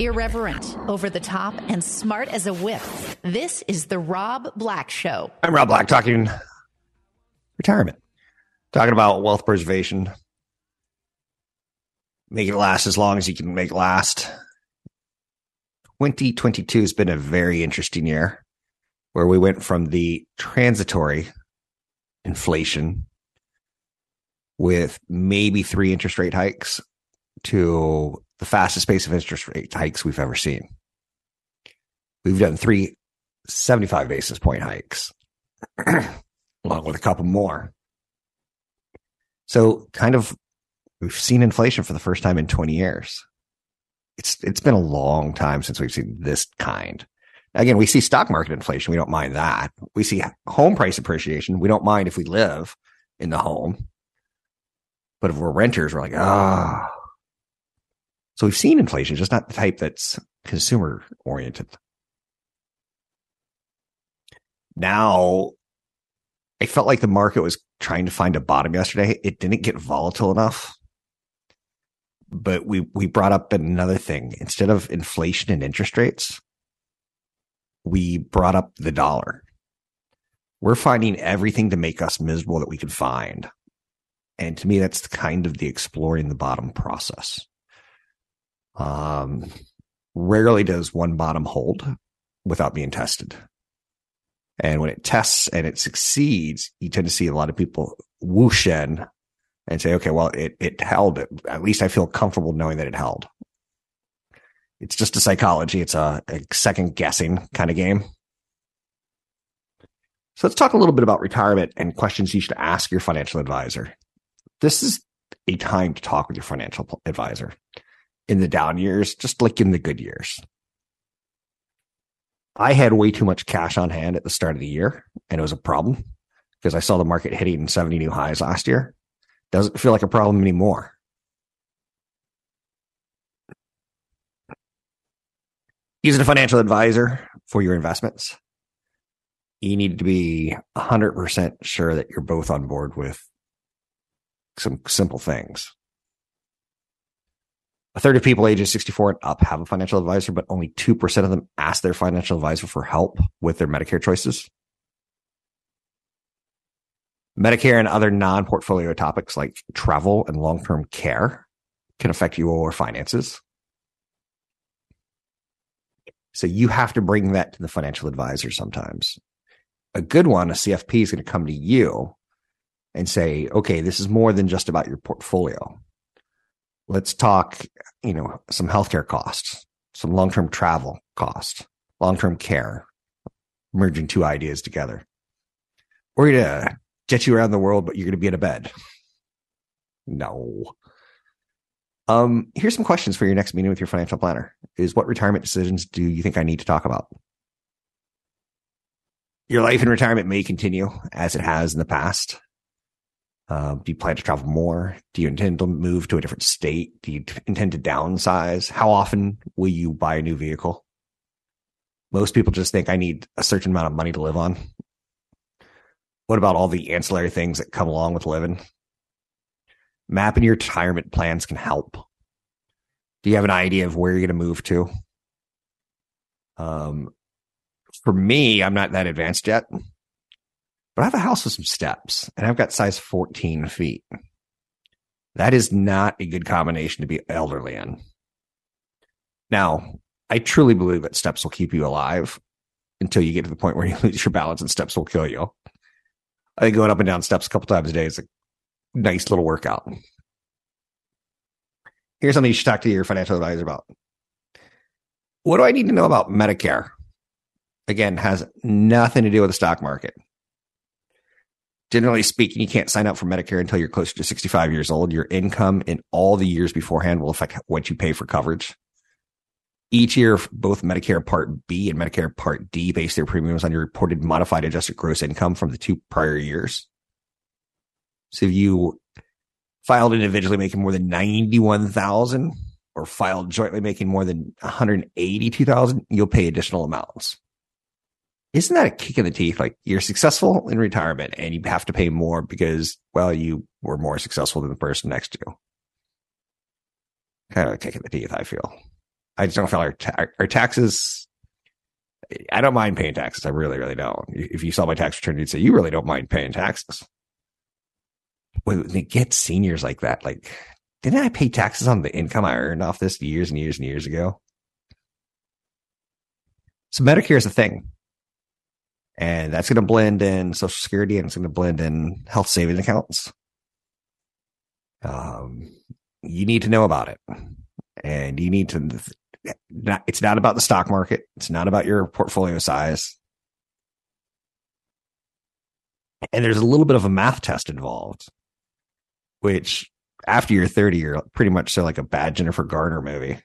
Irreverent, over the top, and smart as a whip. This is The Rob Black Show. I'm Rob Black talking retirement, talking about wealth preservation, make it last as long as you can make it last. 2022 has been a very interesting year where we went from the transitory inflation with maybe three interest rate hikes to the fastest pace of interest rate hikes we've ever seen. We've done three 75 basis point hikes, along with a couple more. So, kind of, we've seen inflation for the first time in 20 years. It's it's been a long time since we've seen this kind. Again, we see stock market inflation. We don't mind that. We see home price appreciation. We don't mind if we live in the home. But if we're renters, we're like, ah, oh, so we've seen inflation, just not the type that's consumer oriented. Now, I felt like the market was trying to find a bottom yesterday. It didn't get volatile enough. But we we brought up another thing. Instead of inflation and interest rates, we brought up the dollar. We're finding everything to make us miserable that we can find. And to me, that's kind of the exploring the bottom process. Um, rarely does one bottom hold without being tested. And when it tests and it succeeds, you tend to see a lot of people whoosh in and say, okay, well, it, it held. At least I feel comfortable knowing that it held. It's just a psychology. It's a, a second guessing kind of game. So let's talk a little bit about retirement and questions you should ask your financial advisor. This is a time to talk with your financial advisor in the down years, just like in the good years. I had way too much cash on hand at the start of the year, and it was a problem because I saw the market hitting 70 new highs last year. Doesn't feel like a problem anymore. Using a financial advisor for your investments, you need to be 100% sure that you're both on board with some simple things. A third of people ages 64 and up have a financial advisor, but only 2% of them ask their financial advisor for help with their Medicare choices. Medicare and other non portfolio topics like travel and long term care can affect your finances. So you have to bring that to the financial advisor sometimes. A good one, a CFP, is going to come to you and say, okay, this is more than just about your portfolio let's talk, you know, some healthcare costs, some long term travel costs, long term care, merging two ideas together. We're going to get you around the world, but you're going to be in a bed. No. Um, here's some questions for your next meeting with your financial planner. Is what retirement decisions do you think I need to talk about? Your life in retirement may continue as it has in the past. Uh, do you plan to travel more? Do you intend to move to a different state? Do you intend to downsize? How often will you buy a new vehicle? Most people just think I need a certain amount of money to live on. What about all the ancillary things that come along with living? Mapping your retirement plans can help. Do you have an idea of where you're going to move to? Um, for me, I'm not that advanced yet. But I have a house with some steps and I've got size 14 feet. That is not a good combination to be elderly in. Now, I truly believe that steps will keep you alive until you get to the point where you lose your balance and steps will kill you. I think going up and down steps a couple times a day is a nice little workout. Here's something you should talk to your financial advisor about. What do I need to know about Medicare? Again, has nothing to do with the stock market generally speaking, you can't sign up for Medicare until you're closer to 65 years old. Your income in all the years beforehand will affect what you pay for coverage. Each year, both Medicare Part B and Medicare Part D base their premiums on your reported modified adjusted gross income from the two prior years. So if you filed individually making more than 91,000 or filed jointly making more than 182,000, you'll pay additional amounts. Isn't that a kick in the teeth? Like you're successful in retirement and you have to pay more because, well, you were more successful than the person next to you. Kind of a kick in the teeth, I feel. I just don't feel our, ta- our taxes. I don't mind paying taxes. I really, really don't. If you saw my tax return, you'd say you really don't mind paying taxes. When they get seniors like that, like, didn't I pay taxes on the income I earned off this years and years and years ago? So Medicare is a thing. And that's going to blend in Social Security and it's going to blend in health savings accounts. Um, you need to know about it and you need to it's not about the stock market. It's not about your portfolio size. And there's a little bit of a math test involved, which after you're 30, you're pretty much so like a bad Jennifer Garner movie.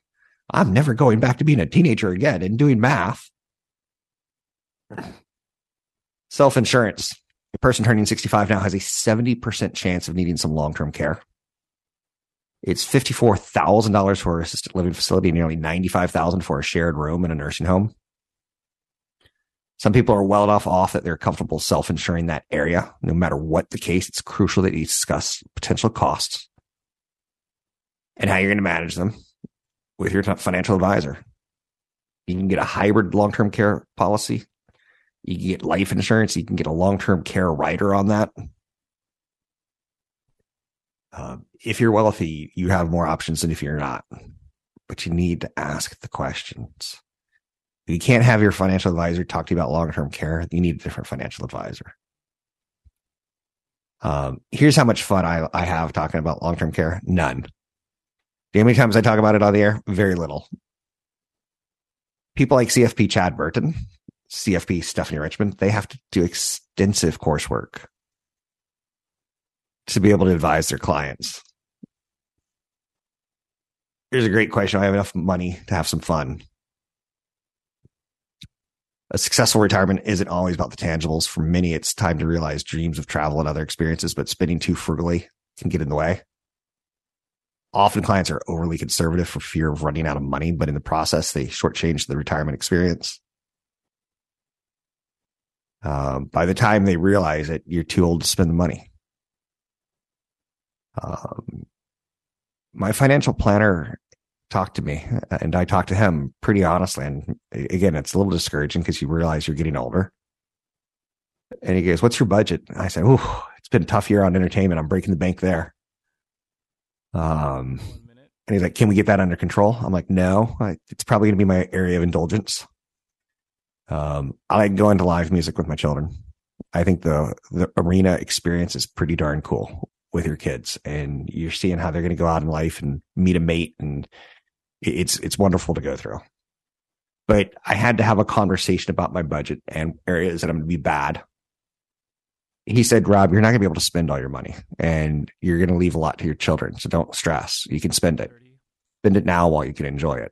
I'm never going back to being a teenager again and doing math. Self insurance. A person turning 65 now has a 70% chance of needing some long term care. It's $54,000 for assisted living facility, nearly $95,000 for a shared room in a nursing home. Some people are well enough off that they're comfortable self-insuring that area. No matter what the case, it's crucial that you discuss potential costs and how you're going to manage them with your financial advisor. You can get a hybrid long-term care policy. You can get life insurance. You can get a long-term care rider on that. Uh, if you're wealthy, you have more options than if you're not, but you need to ask the questions. If you can't have your financial advisor talk to you about long term care, you need a different financial advisor. Um, here's how much fun I, I have talking about long term care none. how many times I talk about it on the air? Very little. People like CFP Chad Burton, CFP Stephanie Richmond, they have to do extensive coursework to be able to advise their clients. Here's a great question. I have enough money to have some fun. A successful retirement isn't always about the tangibles. For many, it's time to realize dreams of travel and other experiences, but spending too frugally can get in the way. Often clients are overly conservative for fear of running out of money, but in the process, they shortchange the retirement experience. Um, by the time they realize it, you're too old to spend the money. Um, my financial planner talked to me and I talked to him pretty honestly. And again, it's a little discouraging because you realize you're getting older. And he goes, What's your budget? I said, Oh, it's been a tough year on entertainment. I'm breaking the bank there. Um, and he's like, Can we get that under control? I'm like, No, it's probably going to be my area of indulgence. Um, I like going to live music with my children. I think the the arena experience is pretty darn cool with your kids and you're seeing how they're going to go out in life and meet a mate and it's it's wonderful to go through. But i had to have a conversation about my budget and areas that i'm going to be bad. He said rob you're not going to be able to spend all your money and you're going to leave a lot to your children so don't stress. You can spend it. Spend it now while you can enjoy it.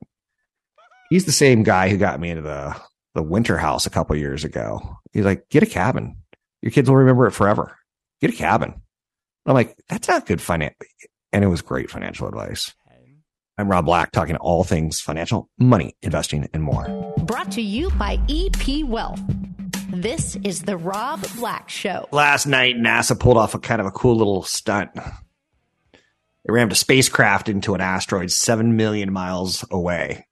He's the same guy who got me into the the winter house a couple years ago he's like get a cabin your kids will remember it forever get a cabin I'm like, that's not good finance. And it was great financial advice. I'm Rob Black, talking all things financial, money, investing, and more. Brought to you by EP Wealth. This is the Rob Black Show. Last night, NASA pulled off a kind of a cool little stunt. They rammed a spacecraft into an asteroid seven million miles away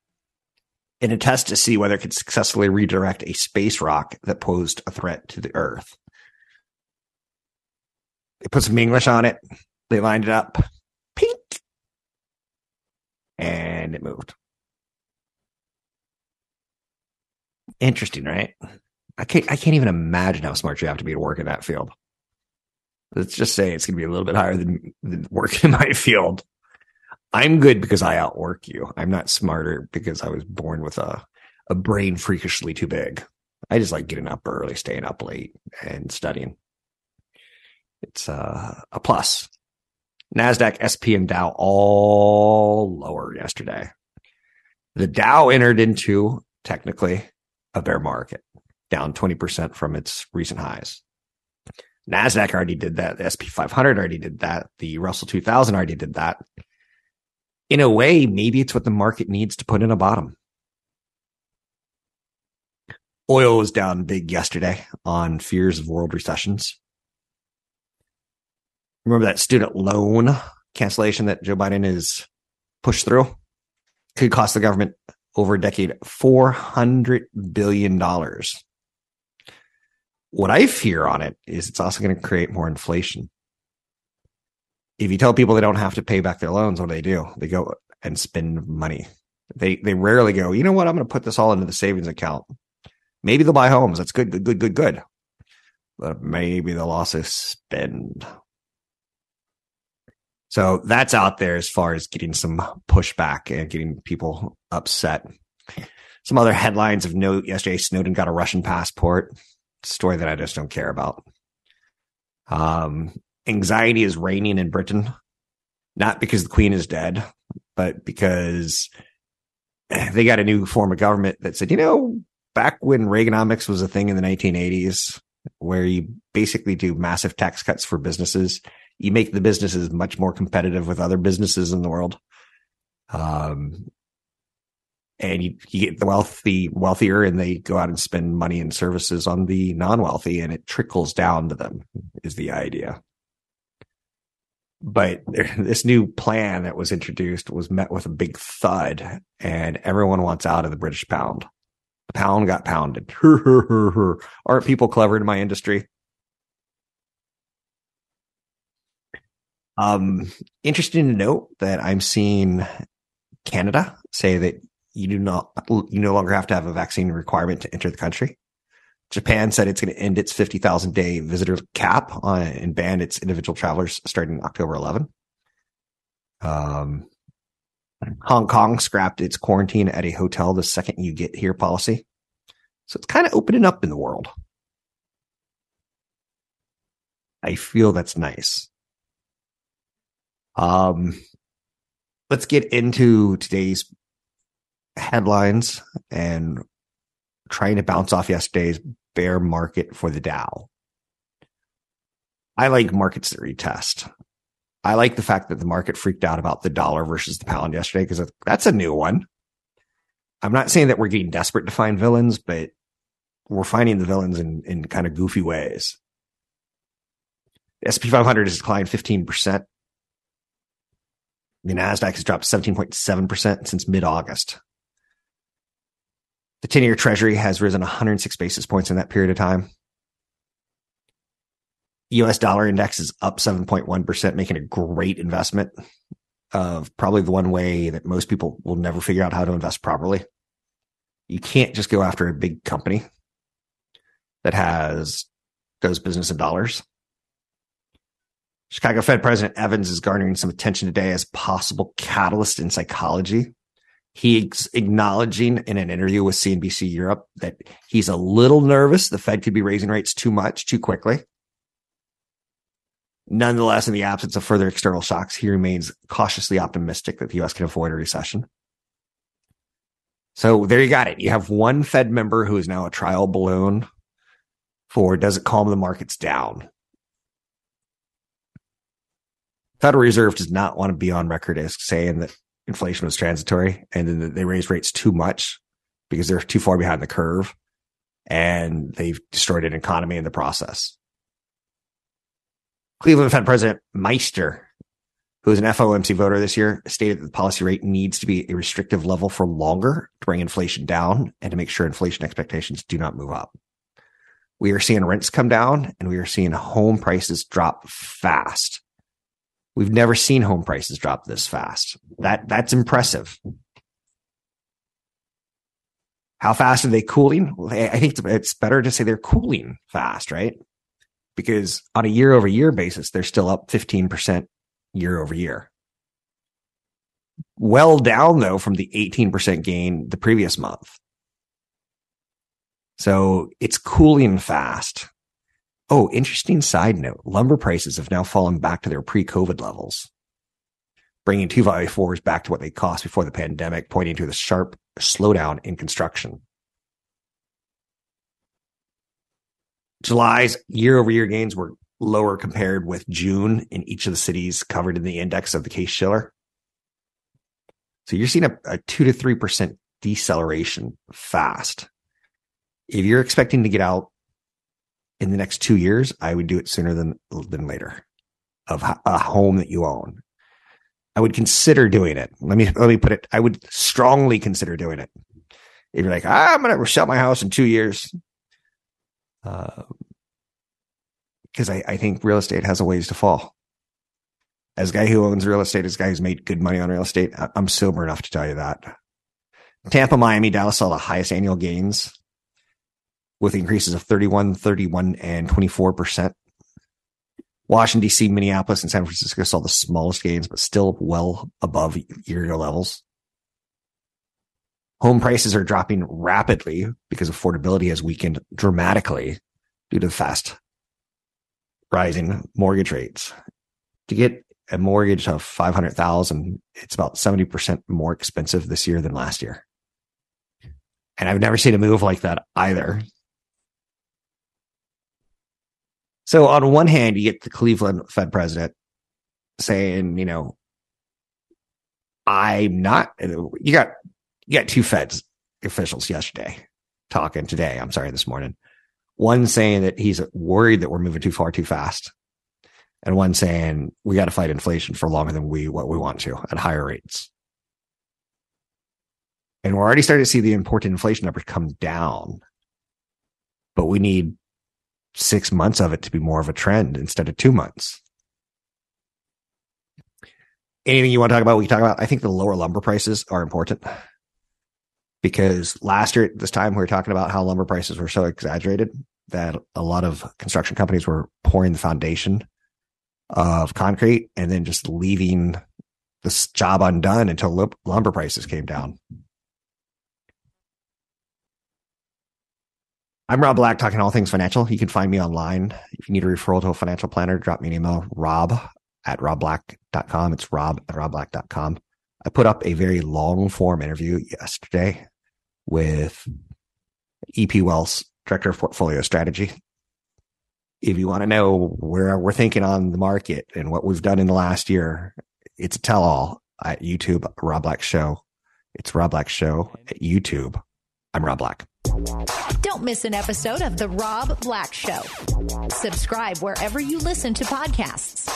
in a test to see whether it could successfully redirect a space rock that posed a threat to the Earth. They put some English on it. They lined it up. Pink. And it moved. Interesting, right? I can't I can't even imagine how smart you have to be to work in that field. Let's just say it's gonna be a little bit higher than, than working in my field. I'm good because I outwork you. I'm not smarter because I was born with a, a brain freakishly too big. I just like getting up early, staying up late, and studying. It's uh, a plus. NASDAQ, SP, and Dow all lower yesterday. The Dow entered into technically a bear market, down 20% from its recent highs. NASDAQ already did that. The SP 500 already did that. The Russell 2000 already did that. In a way, maybe it's what the market needs to put in a bottom. Oil was down big yesterday on fears of world recessions. Remember that student loan cancellation that Joe Biden is pushed through? Could cost the government over a decade $400 billion. What I fear on it is it's also going to create more inflation. If you tell people they don't have to pay back their loans, what do they do? They go and spend money. They they rarely go, you know what, I'm going to put this all into the savings account. Maybe they'll buy homes. That's good, good, good, good, good. But maybe they'll also spend. So that's out there as far as getting some pushback and getting people upset. Some other headlines of note yesterday Snowden got a Russian passport, story that I just don't care about. Um, anxiety is reigning in Britain, not because the Queen is dead, but because they got a new form of government that said, you know, back when Reaganomics was a thing in the 1980s, where you basically do massive tax cuts for businesses you make the businesses much more competitive with other businesses in the world. Um, and you, you get the wealthy wealthier and they go out and spend money and services on the non-wealthy and it trickles down to them is the idea. But this new plan that was introduced was met with a big thud and everyone wants out of the British pound. The pound got pounded. Aren't people clever in my industry? Um, interesting to note that I'm seeing Canada say that you do not, you no longer have to have a vaccine requirement to enter the country. Japan said it's going to end its 50,000 day visitor cap on and ban its individual travelers starting October 11. Um, Hong Kong scrapped its quarantine at a hotel the second you get here policy. So it's kind of opening up in the world. I feel that's nice. Um, let's get into today's headlines and trying to bounce off yesterday's bear market for the Dow. I like markets that retest. I like the fact that the market freaked out about the dollar versus the pound yesterday because that's a new one. I'm not saying that we're getting desperate to find villains, but we're finding the villains in, in kind of goofy ways. The SP 500 has declined 15% the NASDAQ has dropped 17.7% since mid August. The 10 year treasury has risen 106 basis points in that period of time. US dollar index is up 7.1%, making a great investment of probably the one way that most people will never figure out how to invest properly. You can't just go after a big company that has does business in dollars. Chicago Fed President Evans is garnering some attention today as possible catalyst in psychology. He's acknowledging in an interview with CNBC Europe that he's a little nervous the Fed could be raising rates too much too quickly. Nonetheless, in the absence of further external shocks, he remains cautiously optimistic that the U.S. can avoid a recession. So there you got it. You have one Fed member who is now a trial balloon for does it calm the markets down? Federal Reserve does not want to be on record as saying that inflation was transitory and then they raised rates too much because they're too far behind the curve and they've destroyed an economy in the process. Cleveland Fed President Mester, who is an FOMC voter this year, stated that the policy rate needs to be a restrictive level for longer to bring inflation down and to make sure inflation expectations do not move up. We are seeing rents come down and we are seeing home prices drop fast. We've never seen home prices drop this fast. That that's impressive. How fast are they cooling? I think it's better to say they're cooling fast, right? Because on a year over year basis, they're still up 15% year over year. Well down though from the 18% gain the previous month. So it's cooling fast. Oh, interesting side note. Lumber prices have now fallen back to their pre-COVID levels, bringing two by fours back to what they cost before the pandemic, pointing to the sharp slowdown in construction. July's year over year gains were lower compared with June in each of the cities covered in the index of the Case-Shiller. So you're seeing a, a two to 3% deceleration fast. If you're expecting to get out in the next two years, I would do it sooner than, than later of a home that you own. I would consider doing it. Let me, let me put it. I would strongly consider doing it. If you're like, ah, I'm going to sell my house in two years. Uh, because I, I think real estate has a ways to fall. As a guy who owns real estate, as a guy who's made good money on real estate, I'm sober enough to tell you that. Tampa, Miami, Dallas saw the highest annual gains with increases of 31, 31, and 24%. Washington, D.C., Minneapolis, and San Francisco saw the smallest gains, but still well above year ago levels. Home prices are dropping rapidly because affordability has weakened dramatically due to fast rising mortgage rates. To get a mortgage of 500,000, it's about 70% more expensive this year than last year. And I've never seen a move like that either. So on one hand, you get the Cleveland Fed president saying, you know, I'm not, you got, you got two Feds officials yesterday talking today. I'm sorry, this morning. One saying that he's worried that we're moving too far too fast. And one saying we got to fight inflation for longer than we, what we want to at higher rates. And we're already starting to see the imported inflation numbers come down, but we need six months of it to be more of a trend instead of two months. Anything you want to talk about? We can talk about. I think the lower lumber prices are important because last year at this time we were talking about how lumber prices were so exaggerated that a lot of construction companies were pouring the foundation of concrete and then just leaving this job undone until lumber prices came down. I'm Rob Black, talking all things financial. You can find me online. If you need a referral to a financial planner, drop me an email, rob at robblack.com. It's rob at robblack.com. I put up a very long form interview yesterday with EP Wealth's, Director of Portfolio Strategy. If you want to know where we're thinking on the market and what we've done in the last year, it's a tell all at YouTube, Rob Black Show. It's Rob Black Show at YouTube. I'm Rob Black. Don't miss an episode of The Rob Black Show. Subscribe wherever you listen to podcasts.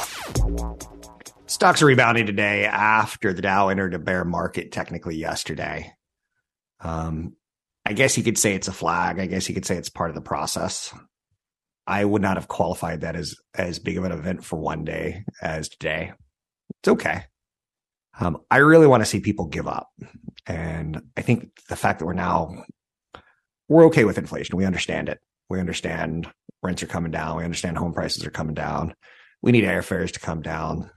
Stocks are rebounding today after the Dow entered a bear market technically yesterday. Um, I guess you could say it's a flag. I guess you could say it's part of the process. I would not have qualified that as as big of an event for one day as today. It's okay. Um, I really want to see people give up, and I think the fact that we're now we're okay with inflation. We understand it. We understand rents are coming down. We understand home prices are coming down. We need airfares to come down.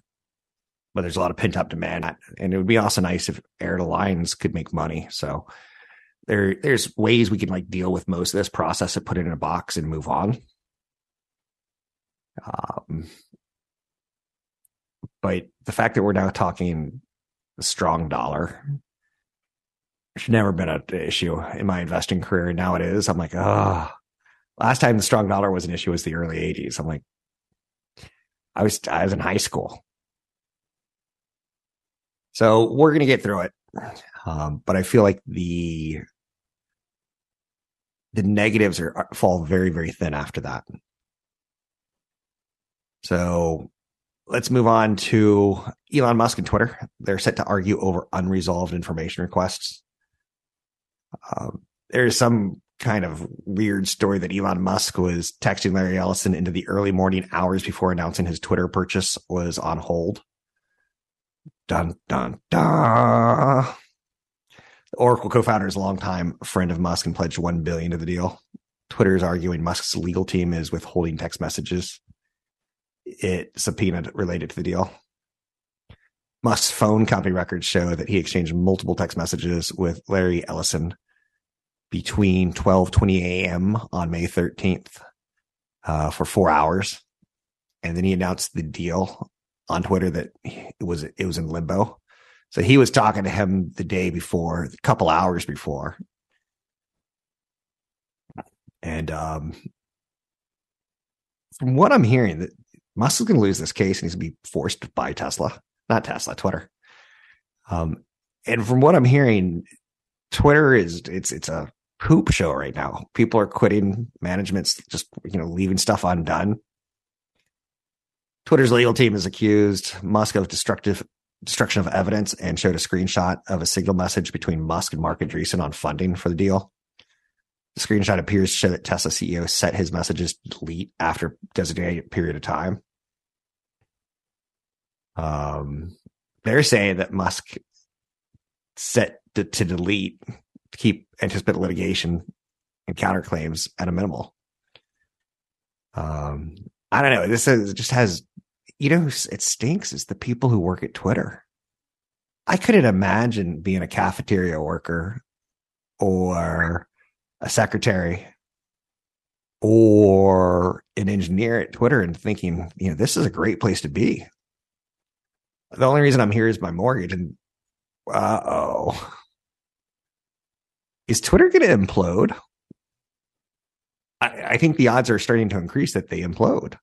But there's a lot of pent up demand. And it would be also nice if airlines could make money. So there, there's ways we can like deal with most of this process and put it in a box and move on. Um, but the fact that we're now talking a strong dollar it's never been an issue in my investing career. Now it is. I'm like, oh, last time the strong dollar was an issue was the early 80s. I'm like, I was I was in high school. So we're gonna get through it. Um, but I feel like the the negatives are fall very, very thin after that. So let's move on to Elon Musk and Twitter. They're set to argue over unresolved information requests. Um, there's some kind of weird story that Elon Musk was texting Larry Ellison into the early morning hours before announcing his Twitter purchase was on hold. Dun dun dun. The Oracle co-founder is a longtime friend of Musk and pledged one billion to the deal. Twitter is arguing Musk's legal team is withholding text messages it subpoenaed related to the deal. Musk's phone company records show that he exchanged multiple text messages with Larry Ellison between 12:20 a.m. on May 13th uh, for four hours, and then he announced the deal on Twitter that it was it was in limbo. So he was talking to him the day before, a couple hours before. And um, from what I'm hearing, that Musk is going to lose this case and he's going to be forced buy Tesla, not Tesla, Twitter. Um, and from what I'm hearing, Twitter is it's it's a poop show right now. People are quitting, management's just you know leaving stuff undone. Twitter's legal team is accused Musk of destructive destruction of evidence and showed a screenshot of a signal message between Musk and Marc Andreessen on funding for the deal. The screenshot appears to show that Tesla CEO set his messages to delete after designated period of time. Um, they're saying that Musk set to, to delete to keep anticipated litigation and counterclaims at a minimal. Um, I don't know. This is, just has, you know, it stinks. It's the people who work at Twitter. I couldn't imagine being a cafeteria worker or a secretary or an engineer at Twitter and thinking, you know, this is a great place to be. The only reason I'm here is my mortgage. And uh oh. Is Twitter going to implode? I, I think the odds are starting to increase that they implode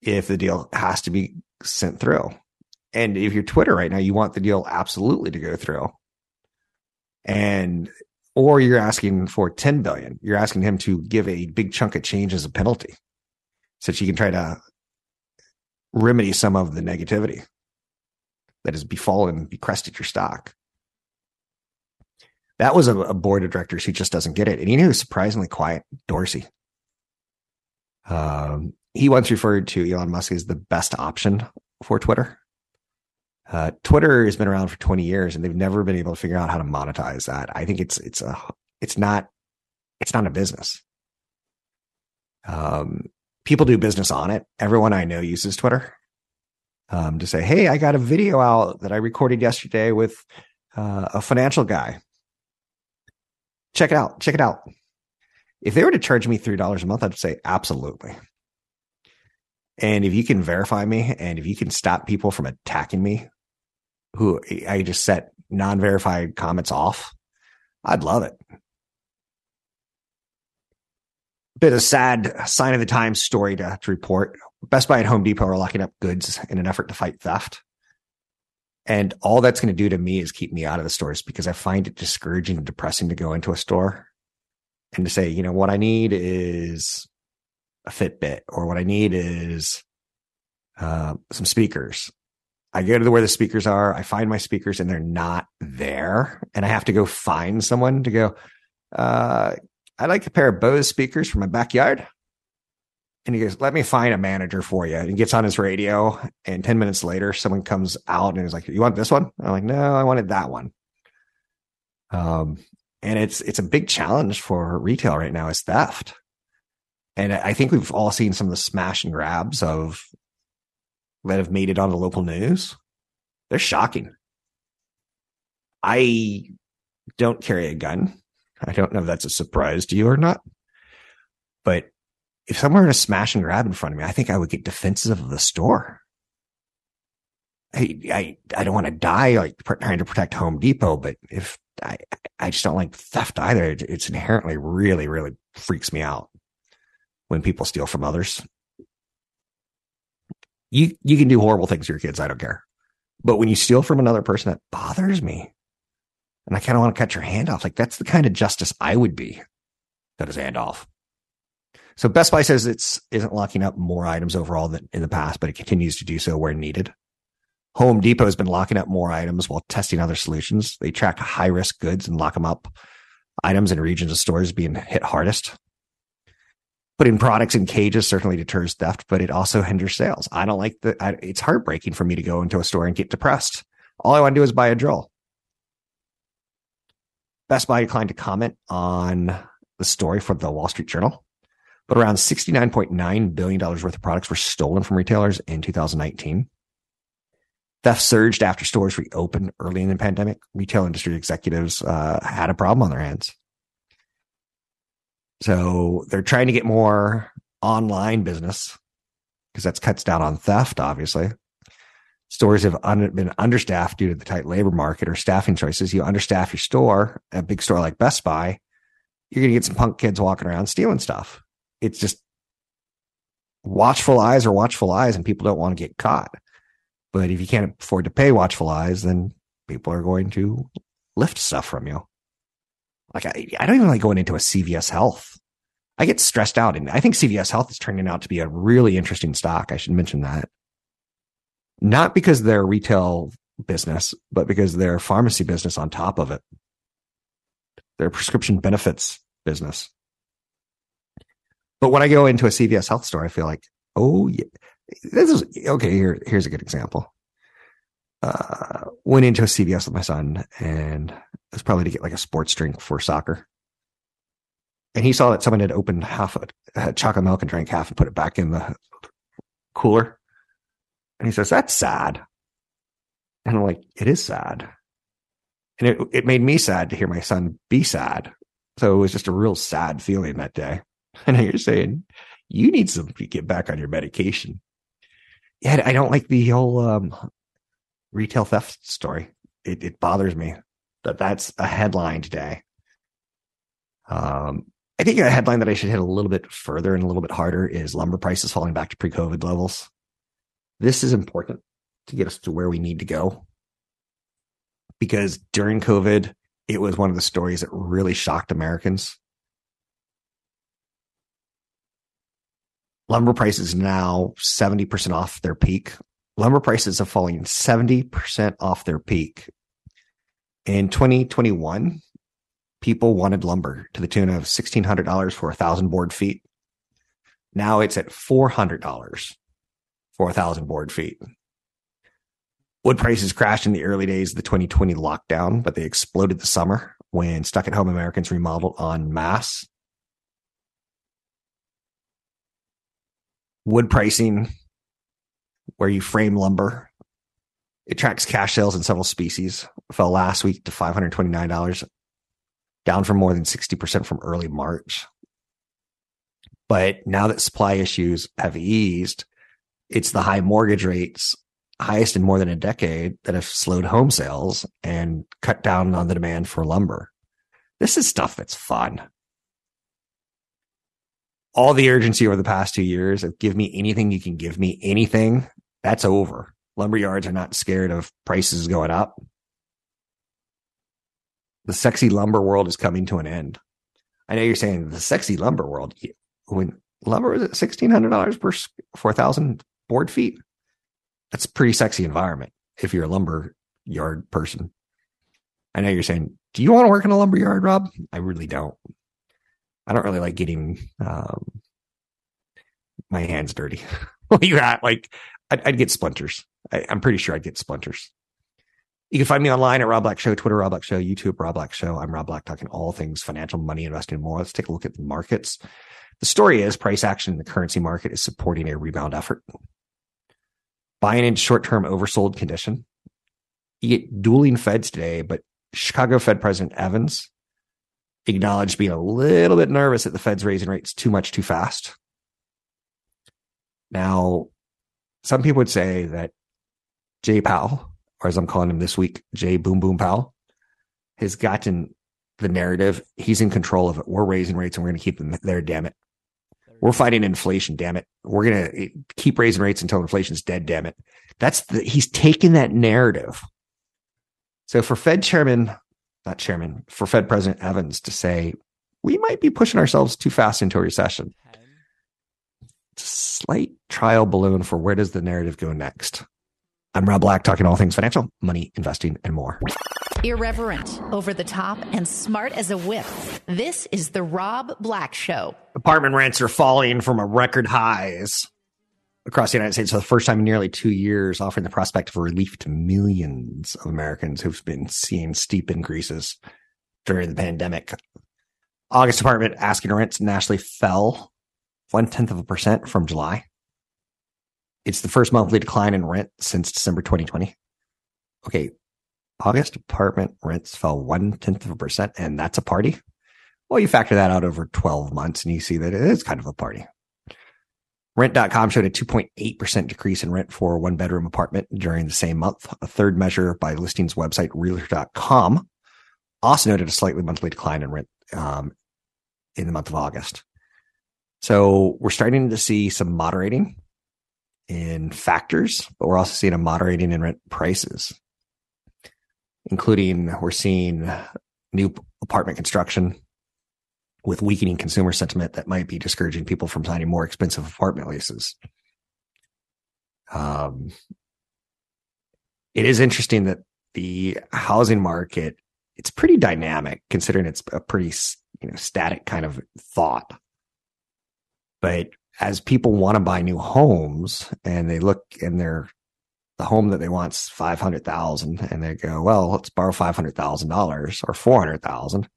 if the deal has to be sent through. And if you're Twitter right now, you want the deal absolutely to go through. And or you're asking for 10 billion. You're asking him to give a big chunk of change as a penalty so that you can try to remedy some of the negativity that has befallen, becrested your stock. That was a, a, board of directors who just doesn't get it. And he knew surprisingly quiet, Dorsey. Um, he once referred to Elon Musk as the best option for Twitter. Uh, Twitter has been around for 20 years and they've never been able to figure out how to monetize that. I think it's, it's a, it's not, it's not a business. Um, people do business on it. Everyone I know uses Twitter um, to say, Hey, I got a video out that I recorded yesterday with uh, a financial guy. Check it out. Check it out. If they were to charge me $3 a month, I'd say absolutely. And if you can verify me and if you can stop people from attacking me, who I just set non verified comments off, I'd love it. Bit of sad sign of the times story to, to report. Best Buy and Home Depot are locking up goods in an effort to fight theft. And all that's going to do to me is keep me out of the stores because I find it discouraging and depressing to go into a store and to say, you know, what I need is a Fitbit or what I need is uh, some speakers. I go to the, where the speakers are. I find my speakers and they're not there. And I have to go find someone to go, uh, I'd like a pair of Bose speakers for my backyard. And he goes, let me find a manager for you. And he gets on his radio. And 10 minutes later, someone comes out and is like, you want this one? I'm like, no, I wanted that one. Um, and it's, it's a big challenge for retail right now is theft. And I think we've all seen some of the smash and grabs of that have made it on the local news. They're shocking. I don't carry a gun. I don't know if that's a surprise to you or not. But if someone were to smash and grab in front of me, I think I would get defensive of the store. I, I, I don't want to die like trying to protect Home Depot, but if I, I just don't like theft either. It's inherently really, really freaks me out when people steal from others. You, you can do horrible things to your kids. I don't care. But when you steal from another person, that bothers me. And I kind of want to cut your hand off. Like that's the kind of justice I would be. Cut his hand off. So Best Buy says it's isn't locking up more items overall than in the past, but it continues to do so where needed. Home Depot has been locking up more items while testing other solutions. They track high risk goods and lock them up. Items in regions of stores being hit hardest. Putting products in cages certainly deters theft, but it also hinders sales. I don't like the, I, it's heartbreaking for me to go into a store and get depressed. All I want to do is buy a drill. Best Buy declined to comment on the story for the Wall Street Journal but around $69.9 billion worth of products were stolen from retailers in 2019. Theft surged after stores reopened early in the pandemic. Retail industry executives uh, had a problem on their hands. So they're trying to get more online business because that cuts down on theft, obviously. Stores have un- been understaffed due to the tight labor market or staffing choices. You understaff your store, a big store like Best Buy, you're going to get some punk kids walking around stealing stuff. It's just watchful eyes or watchful eyes, and people don't want to get caught. But if you can't afford to pay watchful eyes, then people are going to lift stuff from you. Like I, I don't even like going into a CVS Health. I get stressed out, and I think CVS Health is turning out to be a really interesting stock. I should mention that, not because they're retail business, but because they're pharmacy business on top of it. Their prescription benefits business. But when I go into a CVS Health store, I feel like, oh yeah, this is okay. Here, here's a good example. Uh, went into a CVS with my son, and it was probably to get like a sports drink for soccer. And he saw that someone had opened half a, had chocolate milk and drank half and put it back in the cooler. And he says, "That's sad." And I'm like, "It is sad." And it it made me sad to hear my son be sad. So it was just a real sad feeling that day. And you're saying you need some to get back on your medication. Yeah, I don't like the whole um, retail theft story. It, it bothers me that that's a headline today. Um, I think a headline that I should hit a little bit further and a little bit harder is lumber prices falling back to pre-COVID levels. This is important to get us to where we need to go because during COVID, it was one of the stories that really shocked Americans. Lumber prices now 70% off their peak. Lumber prices are falling 70% off their peak. In 2021, people wanted lumber to the tune of $1,600 for a thousand board feet. Now it's at $400 for a thousand board feet. Wood prices crashed in the early days of the 2020 lockdown, but they exploded the summer when stuck at home Americans remodeled en masse. Wood pricing, where you frame lumber, it tracks cash sales in several species, fell last week to $529, down from more than 60% from early March. But now that supply issues have eased, it's the high mortgage rates highest in more than a decade that have slowed home sales and cut down on the demand for lumber. This is stuff that's fun. All the urgency over the past two years of give me anything you can give me anything, that's over. Lumber yards are not scared of prices going up. The sexy lumber world is coming to an end. I know you're saying the sexy lumber world. When lumber was at $1,600 per 4,000 board feet, that's a pretty sexy environment if you're a lumber yard person. I know you're saying, do you want to work in a lumber yard, Rob? I really don't. I don't really like getting um, my hands dirty. Well, you got like I'd, I'd, get splinters. I, am pretty sure I'd get splinters. You can find me online at Rob Black Show, Twitter Rob Black Show, YouTube Rob Black Show. I'm Rob Black talking all things financial, money, investing, and more. Let's take a look at the markets. The story is price action in the currency market is supporting a rebound effort buying into short term oversold condition. You get dueling feds today, but Chicago Fed President Evans acknowledged being a little bit nervous that the Fed's raising rates too much too fast. Now, some people would say that Jay Powell, or as I'm calling him this week, Jay Boom Boom Powell, has gotten the narrative. He's in control of it. We're raising rates and we're going to keep them there. Damn it. We're fighting inflation, damn it. We're going to eh, keep raising rates until inflation's dead, damn it. That's the, he's taken that narrative. So for Fed chairman, not chairman, for Fed President Evans to say, we might be pushing ourselves too fast into a recession. It's a slight trial balloon for where does the narrative go next. I'm Rob Black, talking all things financial, money, investing, and more. Irreverent, over the top, and smart as a whip. This is The Rob Black Show. Apartment rents are falling from a record highs across the United States for the first time in nearly two years, offering the prospect of relief to millions of Americans who've been seeing steep increases during the pandemic. August apartment asking rents nationally fell one tenth of a percent from July. It's the first monthly decline in rent since December 2020. Okay, August apartment rents fell one tenth of a percent, and that's a party. Well, you factor that out over 12 months and you see that it is kind of a party. Rent.com showed a 2.8% decrease in rent for a one bedroom apartment during the same month. A third measure by listings website Realtor.com also noted a slightly monthly decline in rent um, in the month of August. So we're starting to see some moderating in factors, but we're also seeing a moderating in rent prices, including we're seeing new apartment construction with weakening consumer sentiment that might be discouraging people from signing more expensive apartment leases. Um, it is interesting that the housing market it's pretty dynamic considering it's a pretty you know static kind of thought. But as people want to buy new homes and they look and they're the home that they want's 500,000 and they go, well, let's borrow $500,000 or 400,000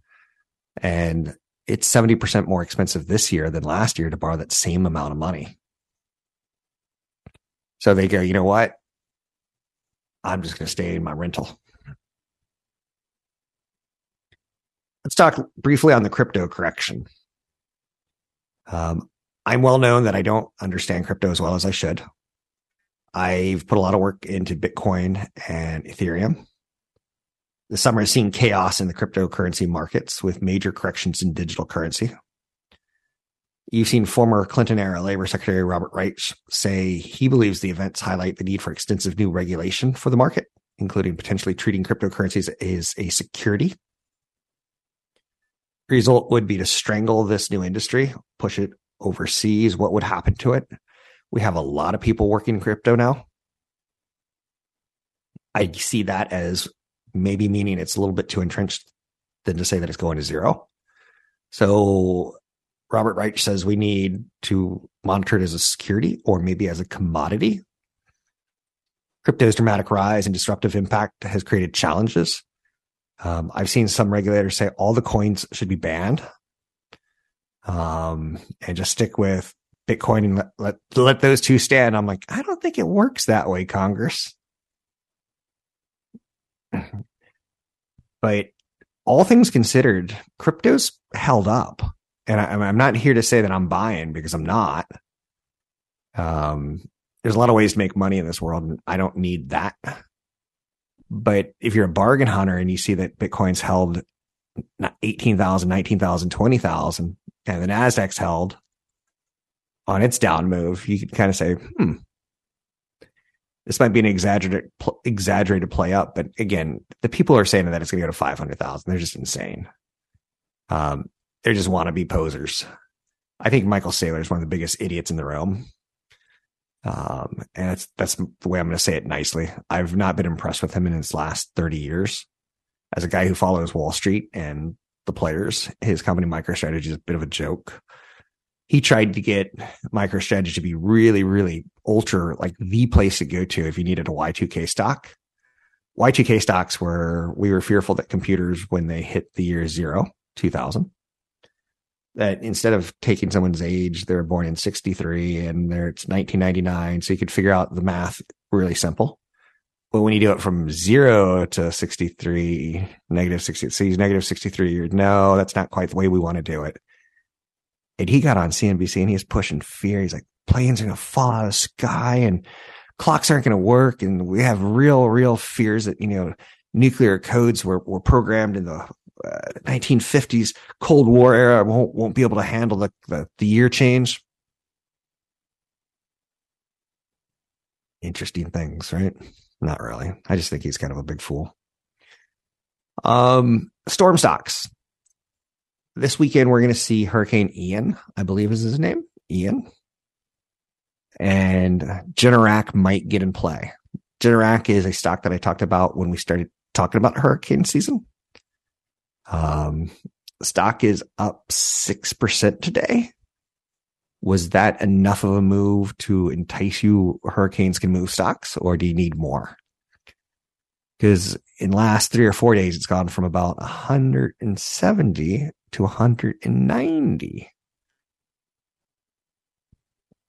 and it's 70% more expensive this year than last year to borrow that same amount of money. So they go, you know what? I'm just going to stay in my rental. Let's talk briefly on the crypto correction. Um, I'm well known that I don't understand crypto as well as I should. I've put a lot of work into Bitcoin and Ethereum. The summer has seen chaos in the cryptocurrency markets with major corrections in digital currency. You've seen former Clinton era Labor Secretary Robert Reich say he believes the events highlight the need for extensive new regulation for the market, including potentially treating cryptocurrencies as a security result would be to strangle this new industry, push it overseas. What would happen to it? We have a lot of people working crypto now. I see that as maybe meaning it's a little bit too entrenched than to say that it's going to zero. So Robert Reich says we need to monitor it as a security or maybe as a commodity. Crypto's dramatic rise and disruptive impact has created challenges. Um, I've seen some regulators say all the coins should be banned, um, and just stick with Bitcoin and let, let let those two stand. I'm like, I don't think it works that way, Congress. but all things considered, crypto's held up, and I, I'm not here to say that I'm buying because I'm not. Um, there's a lot of ways to make money in this world, and I don't need that. But if you're a bargain hunter and you see that Bitcoin's held 18,000, 19,000, 20,000 and the Nasdaq's held on its down move, you can kind of say, hmm, this might be an exaggerated, exaggerated play up. But again, the people are saying that it's going to go to 500,000. They're just insane. Um, they just want to be posers. I think Michael Saylor is one of the biggest idiots in the realm. Um, and that's, that's the way I'm going to say it nicely. I've not been impressed with him in his last 30 years as a guy who follows Wall Street and the players. His company MicroStrategy is a bit of a joke. He tried to get MicroStrategy to be really, really ultra, like the place to go to if you needed a Y2K stock. Y2K stocks were, we were fearful that computers, when they hit the year zero, 2000, that instead of taking someone's age, they were born in 63 and there it's 1999. So you could figure out the math really simple. But when you do it from zero to 63, negative 60, so he's negative 63 years. No, that's not quite the way we want to do it. And he got on CNBC and he was pushing fear. He's like, planes are going to fall out of the sky and clocks aren't going to work. And we have real, real fears that, you know, nuclear codes were, were programmed in the 1950s Cold War era won't won't be able to handle the, the, the year change. Interesting things, right? Not really. I just think he's kind of a big fool. Um, storm stocks. This weekend we're going to see Hurricane Ian, I believe is his name, Ian, and Generac might get in play. Generac is a stock that I talked about when we started talking about hurricane season. Um, stock is up 6% today. Was that enough of a move to entice you? Hurricanes can move stocks or do you need more? Because in last three or four days, it's gone from about 170 to 190.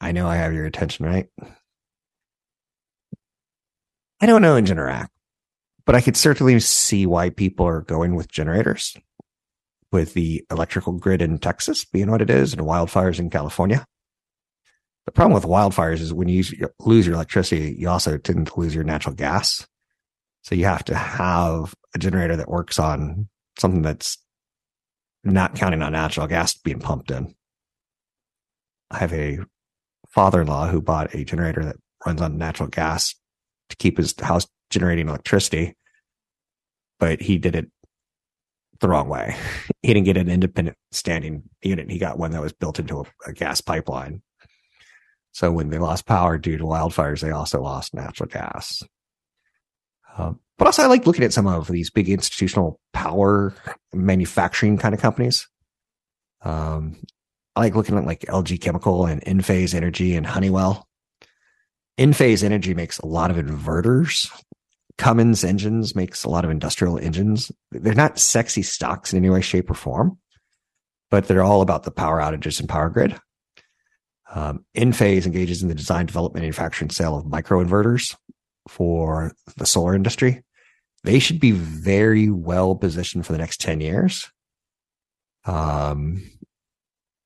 I know I have your attention, right? I don't know in Generac but I could certainly see why people are going with generators with the electrical grid in Texas being what it is and wildfires in California. The problem with wildfires is when you lose your electricity, you also tend to lose your natural gas. So you have to have a generator that works on something that's not counting on natural gas being pumped in. I have a father-in-law who bought a generator that runs on natural gas to keep his house generating electricity, but he did it the wrong way. He didn't get an independent standing unit. He got one that was built into a, a gas pipeline. So when they lost power due to wildfires, they also lost natural gas. Um, but also, I like looking at some of these big institutional power manufacturing kind of companies. Um, I like looking at like LG Chemical and Enphase Energy and Honeywell. Enphase Energy makes a lot of inverters. Cummins engines makes a lot of industrial engines. They're not sexy stocks in any way, shape, or form, but they're all about the power outages and power grid. Um, Enphase engages in the design, development, manufacturing, sale of microinverters for the solar industry. They should be very well positioned for the next 10 years. Um,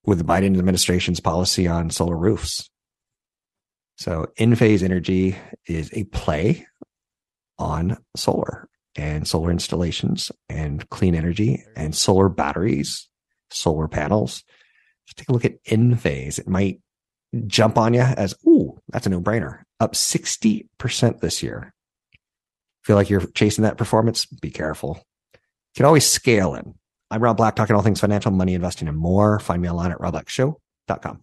with the Biden administration's policy on solar roofs. So Enphase Energy is a play on solar and solar installations and clean energy and solar batteries, solar panels. Just take a look at Enphase. It might jump on you as, ooh, that's a no brainer. Up 60% this year. Feel like you're chasing that performance? Be careful. You can always scale in. I'm Rob Black, talking all things financial, money, investing, and more. Find me online at robblackshow.com.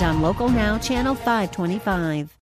and on Local Now, Channel 525.